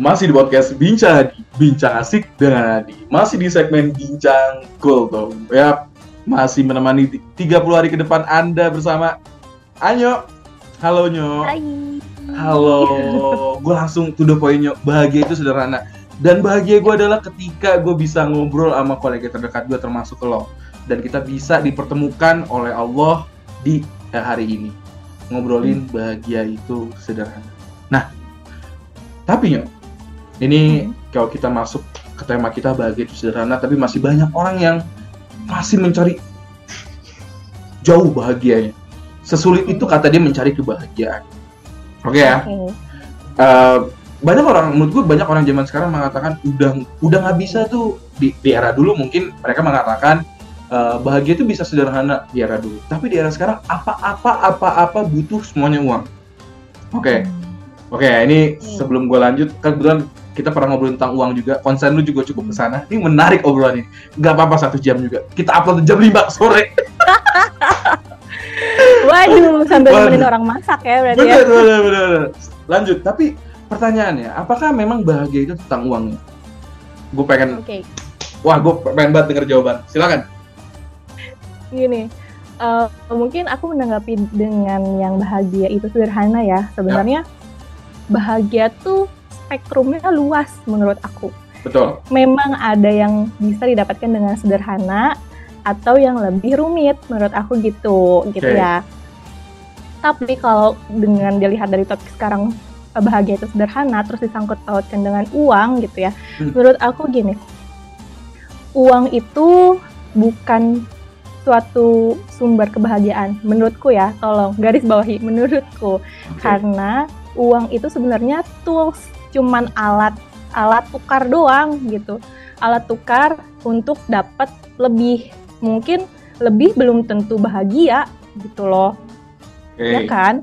Masih di podcast Bincang Adi, Bincang Asik dengan Adi. Masih di segmen Bincang Kultum. Ya, masih menemani 30 hari ke depan Anda bersama Anyo. Halo Nyo. Hai. Halo. gue langsung to the point Nyo. Bahagia itu sederhana. Dan bahagia gue adalah ketika gue bisa ngobrol sama kolega terdekat gue termasuk lo. Dan kita bisa dipertemukan oleh Allah di eh, hari ini. Ngobrolin bahagia itu sederhana. Nah, tapi Nyo, ini kalau kita masuk ke tema kita bahagia itu sederhana, tapi masih banyak orang yang masih mencari jauh bahagianya. Sesulit itu kata dia mencari kebahagiaan. Oke ya. Oke. Eh, banyak orang menurut gue banyak orang zaman sekarang mengatakan udah udah nggak bisa tuh di, di era dulu mungkin mereka mengatakan eh, bahagia itu bisa sederhana di era dulu tapi di era sekarang apa-apa apa-apa butuh semuanya uang oke oke ini Hmm. sebelum gue lanjut kan kebetulan kita pernah ngobrolin tentang uang juga konsen lu juga cukup ke sana ini menarik obrolan ini nggak apa-apa satu jam juga kita upload jam 5 sore Waduh, sambil Waduh. nemenin orang masak ya berarti ya. bener, bener, bener, bener. lanjut tapi pertanyaannya apakah memang bahagia itu tentang uangnya gue pengen Oke, Wah, gue pengen banget denger jawaban. Silakan. gini. eh, mungkin aku menanggapi dengan yang bahagia itu sederhana ya. Sebenarnya bahagia tuh spektrumnya luas menurut aku. Betul. Memang ada yang bisa didapatkan dengan sederhana atau yang lebih rumit menurut aku gitu, gitu ya. Tapi kalau dengan dilihat dari topik sekarang eh, bahagia itu sederhana terus disangkut pautkan dengan uang gitu ya. Hmm. Menurut aku gini. Uang itu bukan suatu sumber kebahagiaan menurutku ya. Tolong garis bawahi menurutku karena uang itu sebenarnya tools cuman alat alat tukar doang gitu. Alat tukar untuk dapat lebih mungkin lebih belum tentu bahagia gitu loh. Oke. ya kan?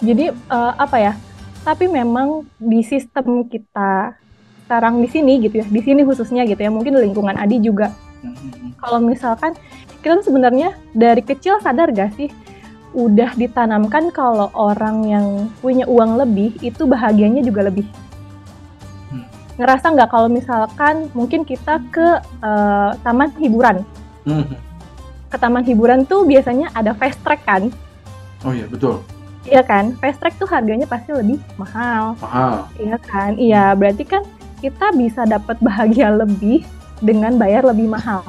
Jadi eh, apa ya? Tapi memang di sistem kita sekarang di sini gitu ya di sini khususnya gitu ya mungkin lingkungan Adi juga. Mhm. kalau misalkan kita tuh sebenarnya dari kecil sadar gak sih udah ditanamkan kalau orang yang punya uang lebih itu bahagianya juga lebih Hmm. ngerasa nggak kalau misalkan mungkin kita ke eh, taman hiburan Mhm. ke taman hiburan tuh biasanya ada fast track kan Oh iya, betul. iya kan fast track tuh harganya pasti lebih mahal Mahal. iya kan iya berarti kan kita bisa dapat bahagia lebih dengan bayar lebih mahal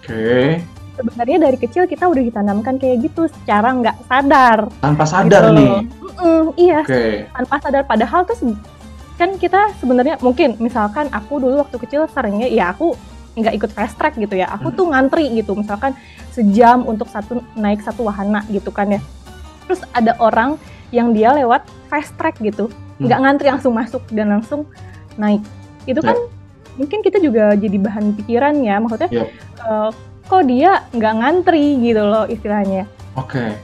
Oke. Sebenarnya dari kecil kita udah ditanamkan kayak gitu secara nggak sadar. Tanpa sadar Gitu. nih. Mm-mm, iya. Oke. tanpa sadar. Padahal tuh kan kita sebenarnya mungkin misalkan aku dulu waktu kecil seringnya ya aku nggak ikut fast track gitu ya. Aku Hmm. tuh ngantri gitu. Misalkan sejam untuk satu naik satu wahana gitu kan ya. Terus ada orang yang dia lewat fast track gitu. Hmm. nggak ngantri langsung masuk dan langsung naik. Itu kan mungkin kita juga jadi bahan pikiran ya. Maksudnya Ya. eh, kok dia nggak ngantri gitu loh istilahnya Oke.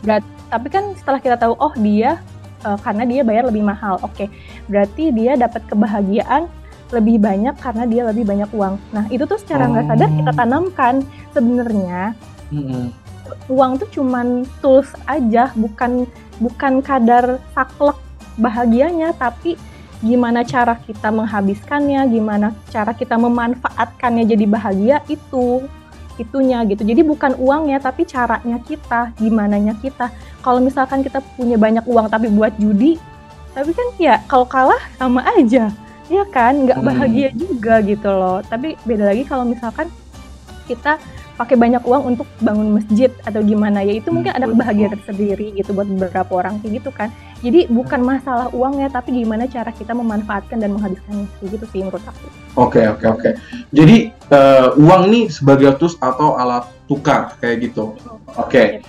tapi kan setelah kita tahu oh dia eh, karena dia bayar lebih mahal oke berarti dia dapat kebahagiaan lebih banyak karena dia lebih banyak uang nah itu tuh secara nggak Oh. sadar kita tanamkan sebenarnya Mhm. uang tuh cuman tools aja bukan bukan kadar saklek bahagianya tapi gimana cara kita menghabiskannya gimana cara kita memanfaatkannya jadi bahagia itu itunya gitu. Jadi bukan uangnya tapi caranya kita gimananya kita. Kalau misalkan kita punya banyak uang tapi buat judi tapi kan ya kalau kalah sama aja ya kan? Nggak Hmm. bahagia juga gitu loh. Tapi beda lagi kalau misalkan kita pakai banyak uang untuk bangun masjid atau gimana ya itu mungkin Hmm, ada betul. kebahagiaan tersendiri gitu buat beberapa orang kayak gitu kan jadi bukan masalah uangnya tapi gimana cara kita memanfaatkan dan menghabiskannya gitu sih menurut aku Oke, oke, oke. Jadi eh, uang nih sebagai tools atau alat tukar kayak gitu. Oke.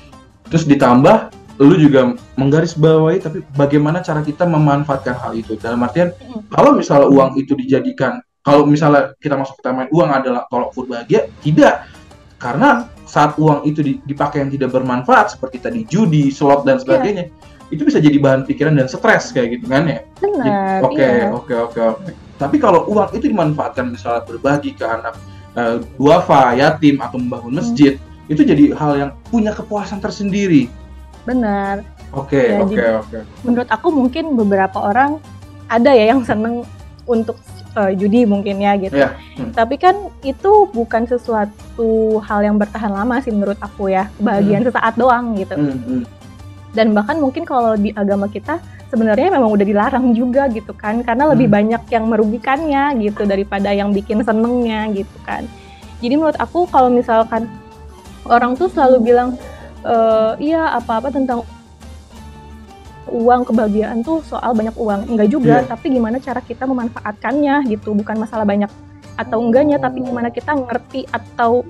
Terus ditambah lu juga menggarisbawahi tapi bagaimana cara kita memanfaatkan hal itu. Dalam artian Mm. kalau misalnya uang itu dijadikan kalau misalnya kita masuk ke tema uang adalah tolak ukur bahagia, tidak. Karena saat uang itu di- dipakai yang tidak bermanfaat seperti tadi judi, slot dan sebagainya, itu bisa jadi bahan pikiran dan stres kayak gitu kan ya. Benar Oke, iya. oke, oke, oke. Tapi kalau uang itu dimanfaatkan misalnya berbagi ke anak eh, duafa, yatim atau membangun Hmm. masjid, itu jadi hal yang punya kepuasan tersendiri. benar Oke, oke, oke. menurut aku mungkin beberapa orang ada ya yang seneng untuk uh, judi mungkin ya gitu. Yeah. Hmm. Tapi kan itu bukan sesuatu hal yang bertahan lama sih menurut aku ya. Kebahagiaan Hmm. sesaat doang gitu. Hmm, hmm. Dan bahkan mungkin kalau di agama kita sebenarnya memang udah dilarang juga gitu kan. Karena lebih Hmm. banyak yang merugikannya gitu daripada yang bikin senengnya gitu kan. Jadi menurut aku kalau misalkan orang tuh selalu bilang eh iya apa-apa tentang uang kebahagiaan tuh soal banyak uang enggak juga Iya. tapi gimana cara kita memanfaatkannya gitu bukan masalah banyak atau enggaknya tapi gimana kita ngerti atau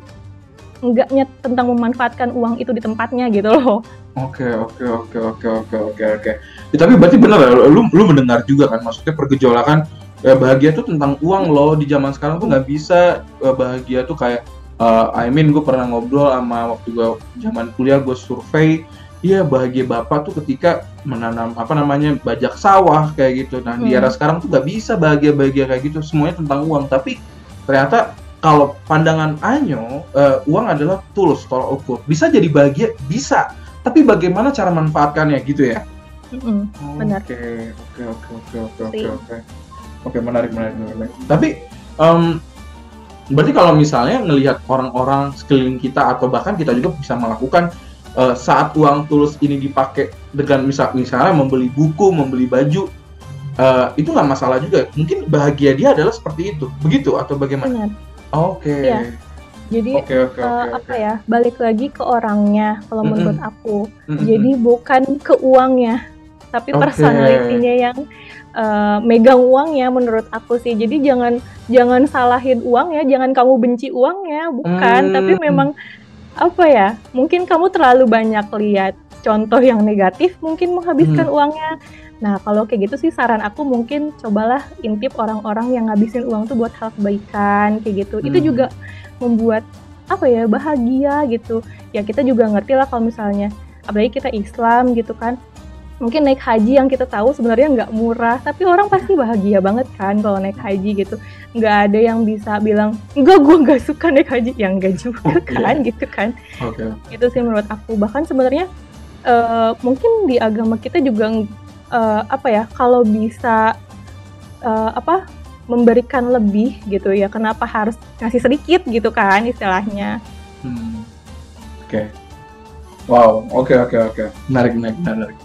enggaknya tentang memanfaatkan uang itu di tempatnya gitu loh Oke oke oke oke oke oke oke. Ya, tapi berarti bener ya, lu lu mendengar juga kan maksudnya pergejolakan ya, bahagia tuh tentang uang loh di zaman sekarang tuh nggak bisa eh, bahagia tuh kayak eh, I mean gue pernah ngobrol sama waktu gue zaman kuliah gue survei Iya bahagia bapak tuh ketika menanam apa namanya bajak sawah kayak gitu. Nah di Hmm. era sekarang tuh nggak bisa bahagia bahagia kayak gitu. Semuanya tentang uang. Tapi ternyata kalau pandangan Anyo eh, uang adalah tools tolak ukur. Bisa jadi bahagia bisa tapi bagaimana cara manfaatkannya gitu ya? Oke, oke, oke, oke, oke, oke, oke. Oke, menarik, menarik, menarik. Tapi, em, berarti kalau misalnya ngelihat orang-orang sekeliling kita atau bahkan kita juga bisa melakukan eh, saat uang tulus ini dipakai dengan misal misalnya membeli buku, membeli baju, eh, itu nggak masalah juga. Mungkin bahagia dia adalah seperti itu, begitu atau bagaimana? benar Oke, Iya. jadi oke, oke, eh, oke, apa ya balik lagi ke orangnya kalau Mm-mm. menurut aku Mm-mm. jadi bukan ke uangnya tapi Oke. personalitinya yang eh, megang uangnya menurut aku sih jadi jangan jangan salahin uangnya jangan kamu benci uangnya bukan Hmm. tapi memang apa ya mungkin kamu terlalu banyak lihat contoh yang negatif mungkin menghabiskan Hmm. uangnya nah kalau kayak gitu sih saran aku mungkin cobalah intip orang-orang yang ngabisin uang tuh buat hal kebaikan kayak gitu. Itu Hmm. juga membuat apa ya bahagia gitu. Ya kita juga ngerti lah kalau misalnya apalagi kita Islam gitu kan mungkin naik haji yang kita tahu sebenarnya nggak murah tapi orang pasti bahagia banget kan kalau naik haji gitu. Nggak ada yang bisa bilang enggak gue nggak suka naik haji. Yang enggak juga kan gitu kan. Oke. itu sih menurut aku. Bahkan sebenarnya eh, mungkin di agama kita juga eh, apa ya kalau bisa eh, apa memberikan lebih gitu ya kenapa harus ngasih sedikit gitu kan istilahnya Hmm. Oke. Wow, oke oke oke. Menarik menarik menarik.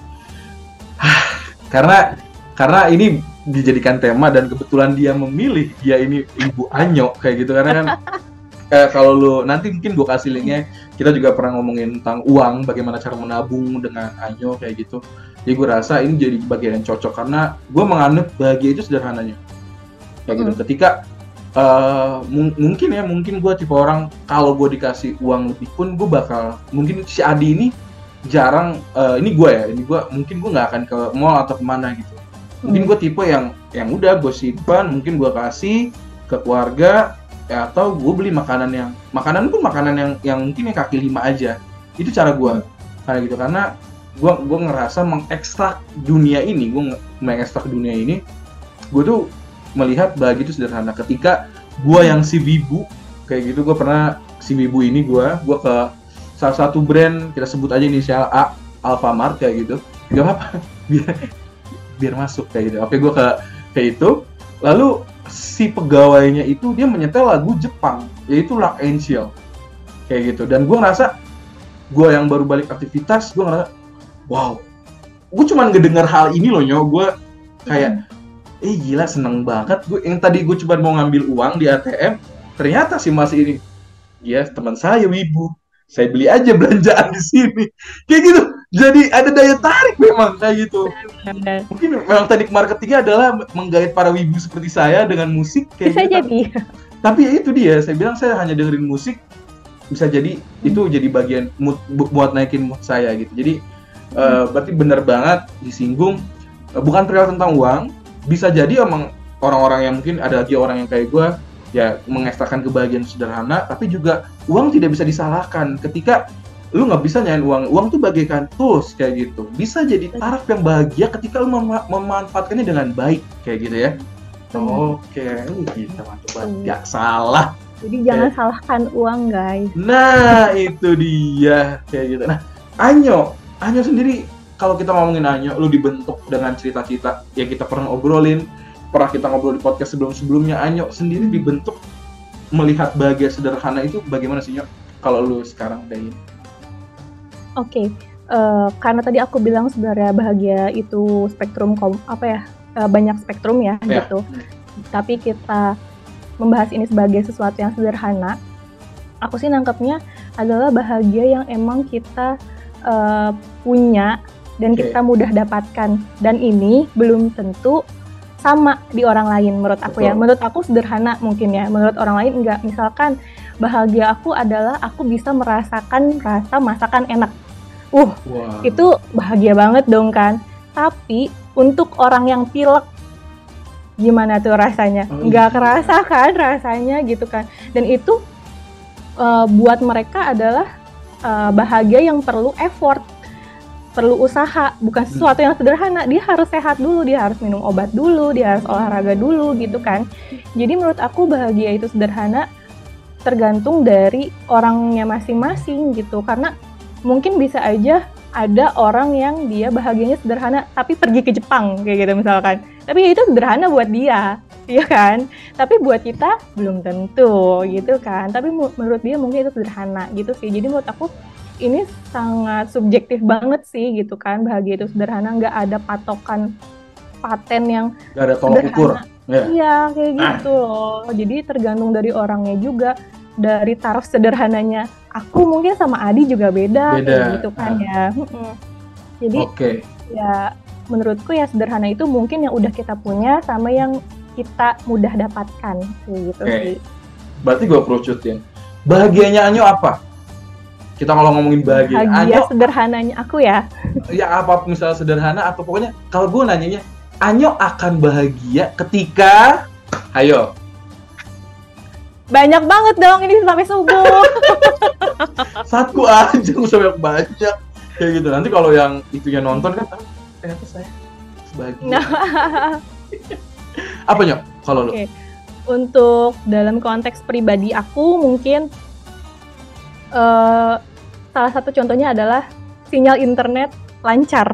Hah, karena karena ini dijadikan tema dan kebetulan dia memilih dia ini Ibu Anyo kayak gitu karena kan eh, kalau lu nanti mungkin gue kasih linknya. Kita juga pernah ngomongin tentang uang bagaimana cara menabung dengan Anyo kayak gitu. Jadi gue rasa ini jadi bagian yang cocok karena gue menganut bahagia itu sederhananya. Kayak gitu. Ketika eh, mung- mungkin ya mungkin gue tipe orang kalau gue dikasih uang lebih pun gue bakal mungkin si Adi ini jarang eh, ini gue ya ini gue mungkin gue nggak akan ke mall atau ke mana gitu. Mungkin Hmm. gue tipe yang yang udah gue simpan mungkin gue kasih ke keluarga ya, atau gue beli makanan yang makanan pun makanan yang yang mungkin yang kaki lima aja. Itu cara gue karena gitu. Karena gue gue ngerasa mengekstrak dunia ini gue nge- mengekstrak dunia ini gue tuh melihat bahagia itu sederhana. Ketika gue yang si wibu kayak gitu gue pernah si wibu ini gue gue ke salah satu brand kita sebut aja inisial A Alfamart kayak gitu. Gak apa biar biar masuk kayak gitu. Oke gue ke kayak itu. Lalu si pegawainya itu dia menyetel lagu Jepang yaitu Luck Angel kayak gitu. Dan gue ngerasa gue yang baru balik aktivitas gue ngerasa wow. Gue cuman ngedengar hal ini loh nyo. Gue kayak eh gila seneng banget. Gue yang tadi gue cuma mau ngambil uang di ATM ternyata si mas ini dia teman saya wibu saya beli aja belanjaan di sini. Kayak gitu. Jadi ada daya tarik memang kayak gitu. Mungkin memang teknik marketingnya adalah menggait para wibu seperti saya dengan musik kayak bisa gitu. jadi. Tapi ya itu dia saya bilang saya hanya dengerin musik. Bisa jadi itu jadi bagian mood bu- buat naikin mood saya gitu. Jadi eh, berarti benar banget disinggung. Eh, bukan perihal tentang uang. Bisa jadi emang orang-orang yang mungkin ada lagi orang yang kayak gue ya mengekstrakan kebahagiaan sederhana tapi juga uang tidak bisa disalahkan. Ketika lu nggak bisa nyain uang uang tuh bagaikan tools kayak gitu. Bisa jadi taraf yang bahagia ketika lu mem- memanfaatkannya dengan baik kayak gitu ya. Oke uh, kita mantap banget. Hmm. Nggak salah. Jadi jangan salahkan uang guys. Nah, itu dia kayak gitu. Nah, Anyo, Anyo sendiri kalau kita ngomongin Anyo, lu dibentuk dengan cerita-cerita yang kita pernah obrolin. Pernah kita ngobrol di podcast sebelum-sebelumnya Anyo sendiri dibentuk melihat bahagia sederhana itu bagaimana sih Nyok kalau lu sekarang kayak gini? Oke, eh, karena tadi aku bilang sebenarnya bahagia itu spektrum kom apa ya eh, banyak spektrum ya Ya. gitu. Tapi kita membahas ini sebagai sesuatu yang sederhana. Aku sih nangkepnya adalah bahagia yang emang kita eh, punya dan Oke. kita mudah dapatkan. Dan ini belum tentu sama di orang lain menurut aku ya. Betul. Menurut aku sederhana mungkin ya. Menurut orang lain enggak. Misalkan bahagia aku adalah aku bisa merasakan rasa masakan enak. Uh, Wah. itu bahagia banget dong kan. Tapi untuk orang yang pilek gimana tuh rasanya? Oh, Nggak iya. kerasa kan rasanya gitu kan. Dan itu eh, buat mereka adalah eh, bahagia yang perlu effort, perlu usaha, bukan Hmm. sesuatu yang sederhana. Dia harus sehat dulu, dia harus minum obat dulu, dia harus olahraga dulu gitu kan. Jadi menurut aku bahagia itu sederhana tergantung dari orangnya masing-masing gitu. Karena mungkin bisa aja ada orang yang dia bahagianya sederhana tapi pergi ke Jepang kayak gitu misalkan. Tapi ya itu sederhana buat dia, iya kan? Tapi buat kita belum tentu gitu kan. Tapi menurut dia mungkin itu sederhana gitu sih. Jadi menurut aku ini sangat subjektif banget sih gitu kan. Bahagia itu sederhana, nggak ada patokan paten yang Gak ada tolak sederhana. ukur. Ya. Iya, kayak Ah. gitu loh. Jadi tergantung dari orangnya juga, dari taraf sederhananya. Aku mungkin sama Adi juga beda, Beda. kayak gitu kan ya. Mm-mm. Jadi Oke. ya menurutku ya sederhana itu mungkin yang udah kita punya sama yang kita mudah dapatkan, kayak gitu Oke. sih. Berarti gue kerucutin. Bahagianya Anyo apa? Kita kalau ngomongin bahagia, Bahagia Anyo sederhananya aku ya. ya apa misalnya sederhana atau pokoknya kalau gue nanyanya Anyo akan bahagia ketika ayo Banyak banget dong ini sampai subuh. satu aja gak usah banyak kayak gitu nanti kalau yang itunya nonton kan ah, ternyata saya Nah. apa Nyok kalau lu Oke. Untuk dalam konteks pribadi aku mungkin eh, salah satu contohnya adalah sinyal internet lancar.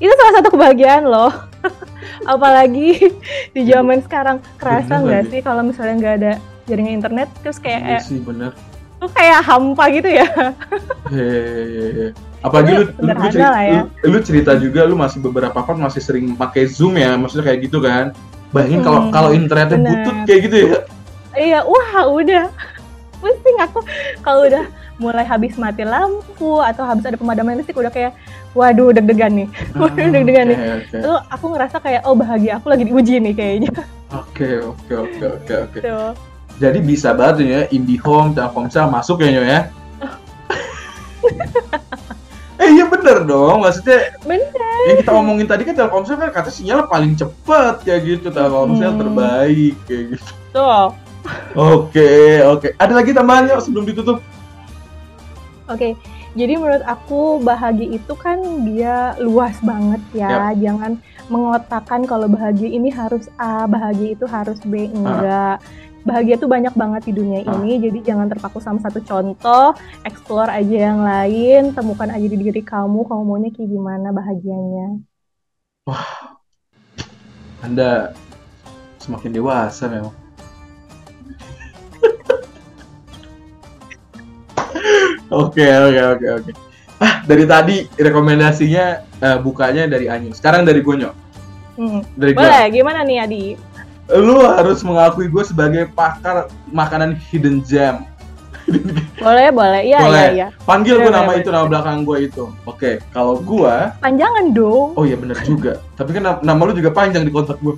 Itu salah satu kebahagiaan loh. Apalagi di zaman sekarang kerasa nggak sih kalau misalnya nggak ada jaringan internet terus Iya kayak sih bener tuh kayak hampa gitu ya. Hehehe. apalagi lu, lu, lu, cerita, ya. lu, lu cerita juga lu masih beberapa part masih sering pakai zoom ya maksudnya kayak gitu kan bayangin kalau Hmm, kalau internetnya bener. butut kayak gitu ya Iya, wah udah pusing aku kalau udah mulai habis mati lampu atau habis ada pemadaman listrik udah kayak waduh deg-degan nih. Waduh deg-degan nih. Oke, oke. Itu aku ngerasa kayak oh bahagia aku lagi diuji nih kayaknya. Oke, oke, oke, oke, oke. Tuh. Jadi bisa banget nih ya IndiHome, Telkomsel masuk ya Nyo ya. eh iya bener dong, maksudnya Bener. yang kita ngomongin tadi kan Telkomsel kan kata sinyal paling cepet kayak gitu, Telkomsel Hmm. terbaik kayak gitu. Tuh. Oke, oke. Ada lagi tambahannya sebelum ditutup? Oke. Jadi menurut aku bahagia itu kan dia luas banget ya. Jangan mengotakkan kalau bahagia ini harus A, bahagia itu harus B, enggak. Bahagia tuh banyak banget di dunia Ah. ini, jadi jangan terpaku sama satu contoh, explore aja yang lain, temukan aja di diri kamu, kamu maunya kayak gimana bahagianya. Anda semakin dewasa memang. Oke, oke, oke, oke. Ah, dari tadi rekomendasinya eh, bukanya dari Anyu. Sekarang dari gue Nyok. Hmm. Dari. Boleh, gimana nih Adi? Lu harus mengakui gue sebagai pakar makanan hidden gem. Boleh, boleh. Iya, Boleh. iya, iya. Panggil gue Boleh, nama boleh, itu, nama belakang gue itu. Oke, kalau gue, Panjangan dong. oh iya bener juga. Tapi kan na- nama lu juga panjang di kontak gue.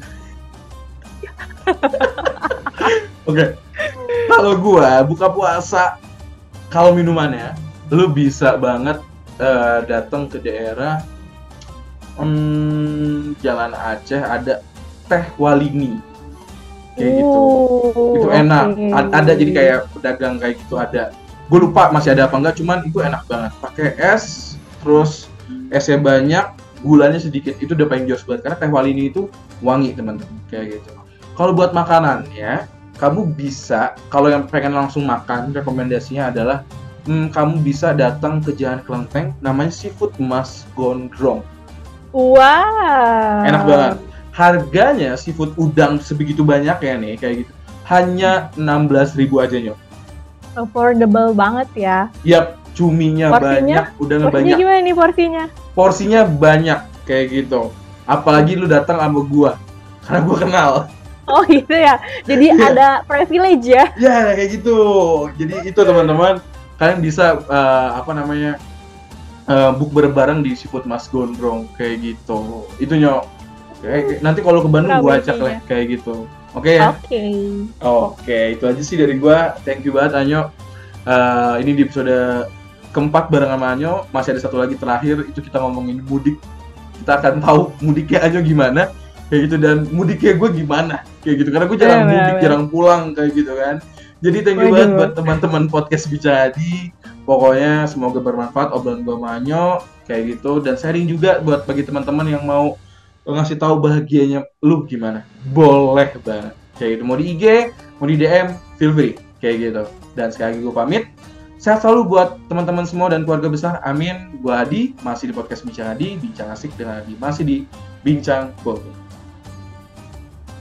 Oke, kalau gue buka puasa, kalau minumannya, lu bisa banget eh, datang ke daerah hmm, Jalan Aceh ada teh walini kayak gitu. Uh, itu enak. oke. A- ada jadi kayak pedagang kayak gitu ada. Gue lupa masih ada apa enggak cuman itu enak banget. Pakai es terus esnya banyak gulanya sedikit. Itu udah paling jos banget karena teh walini itu wangi teman-teman. Kayak gitu. Kalau buat makanan ya kamu bisa kalau yang pengen langsung makan rekomendasinya adalah hmm, kamu bisa datang ke Jalan Kelenteng namanya Seafood Mas Gondrong Wow. enak banget harganya seafood udang sebegitu banyak ya nih kayak gitu hanya 16.000 aja nyok Affordable banget ya. Yap, cuminya Porsinya? banyak, udangnya Porsinya banyak, gimana nih porsinya? porsinya banyak kayak gitu. Apalagi lu datang sama gua, karena gua kenal. Oh gitu ya. Jadi Iya. ada privilege ya. Ya kayak gitu. Jadi itu teman-teman, kalian bisa eh, apa namanya eh, book bareng di Seafood Mas Gondrong kayak gitu. Itu nyok. Oke, nanti kalau ke Bandung gua ajak lah kayak gitu. Oke ya. Oke. Oke, itu aja sih dari gua. Thank you banget Anyo. Eh, ini di episode keempat bareng sama Anyo. Masih ada satu lagi terakhir, itu kita ngomongin mudik. Kita akan tahu mudiknya Anyo gimana, kayak gitu dan mudiknya gue gimana, kayak gitu. Karena gue jarang Iya, benar, mudik, benar. jarang pulang kayak gitu kan. Jadi thank you Waduh. banget buat teman-teman podcast Bicadi. Pokoknya semoga bermanfaat obrolan gue sama Anyo kayak gitu dan sharing juga buat bagi teman-teman yang mau ngasih tahu bahagianya lu gimana. Boleh banget. Kayak gitu mau di IG, mau di DM, feel free kayak gitu. Dan sekali lagi gue pamit. Sehat selalu buat teman-teman semua dan keluarga besar. Amin. Gue Adi, masih di podcast Bincang Adi, Bincang Asik dengan Adi, masih di Bincang Golden.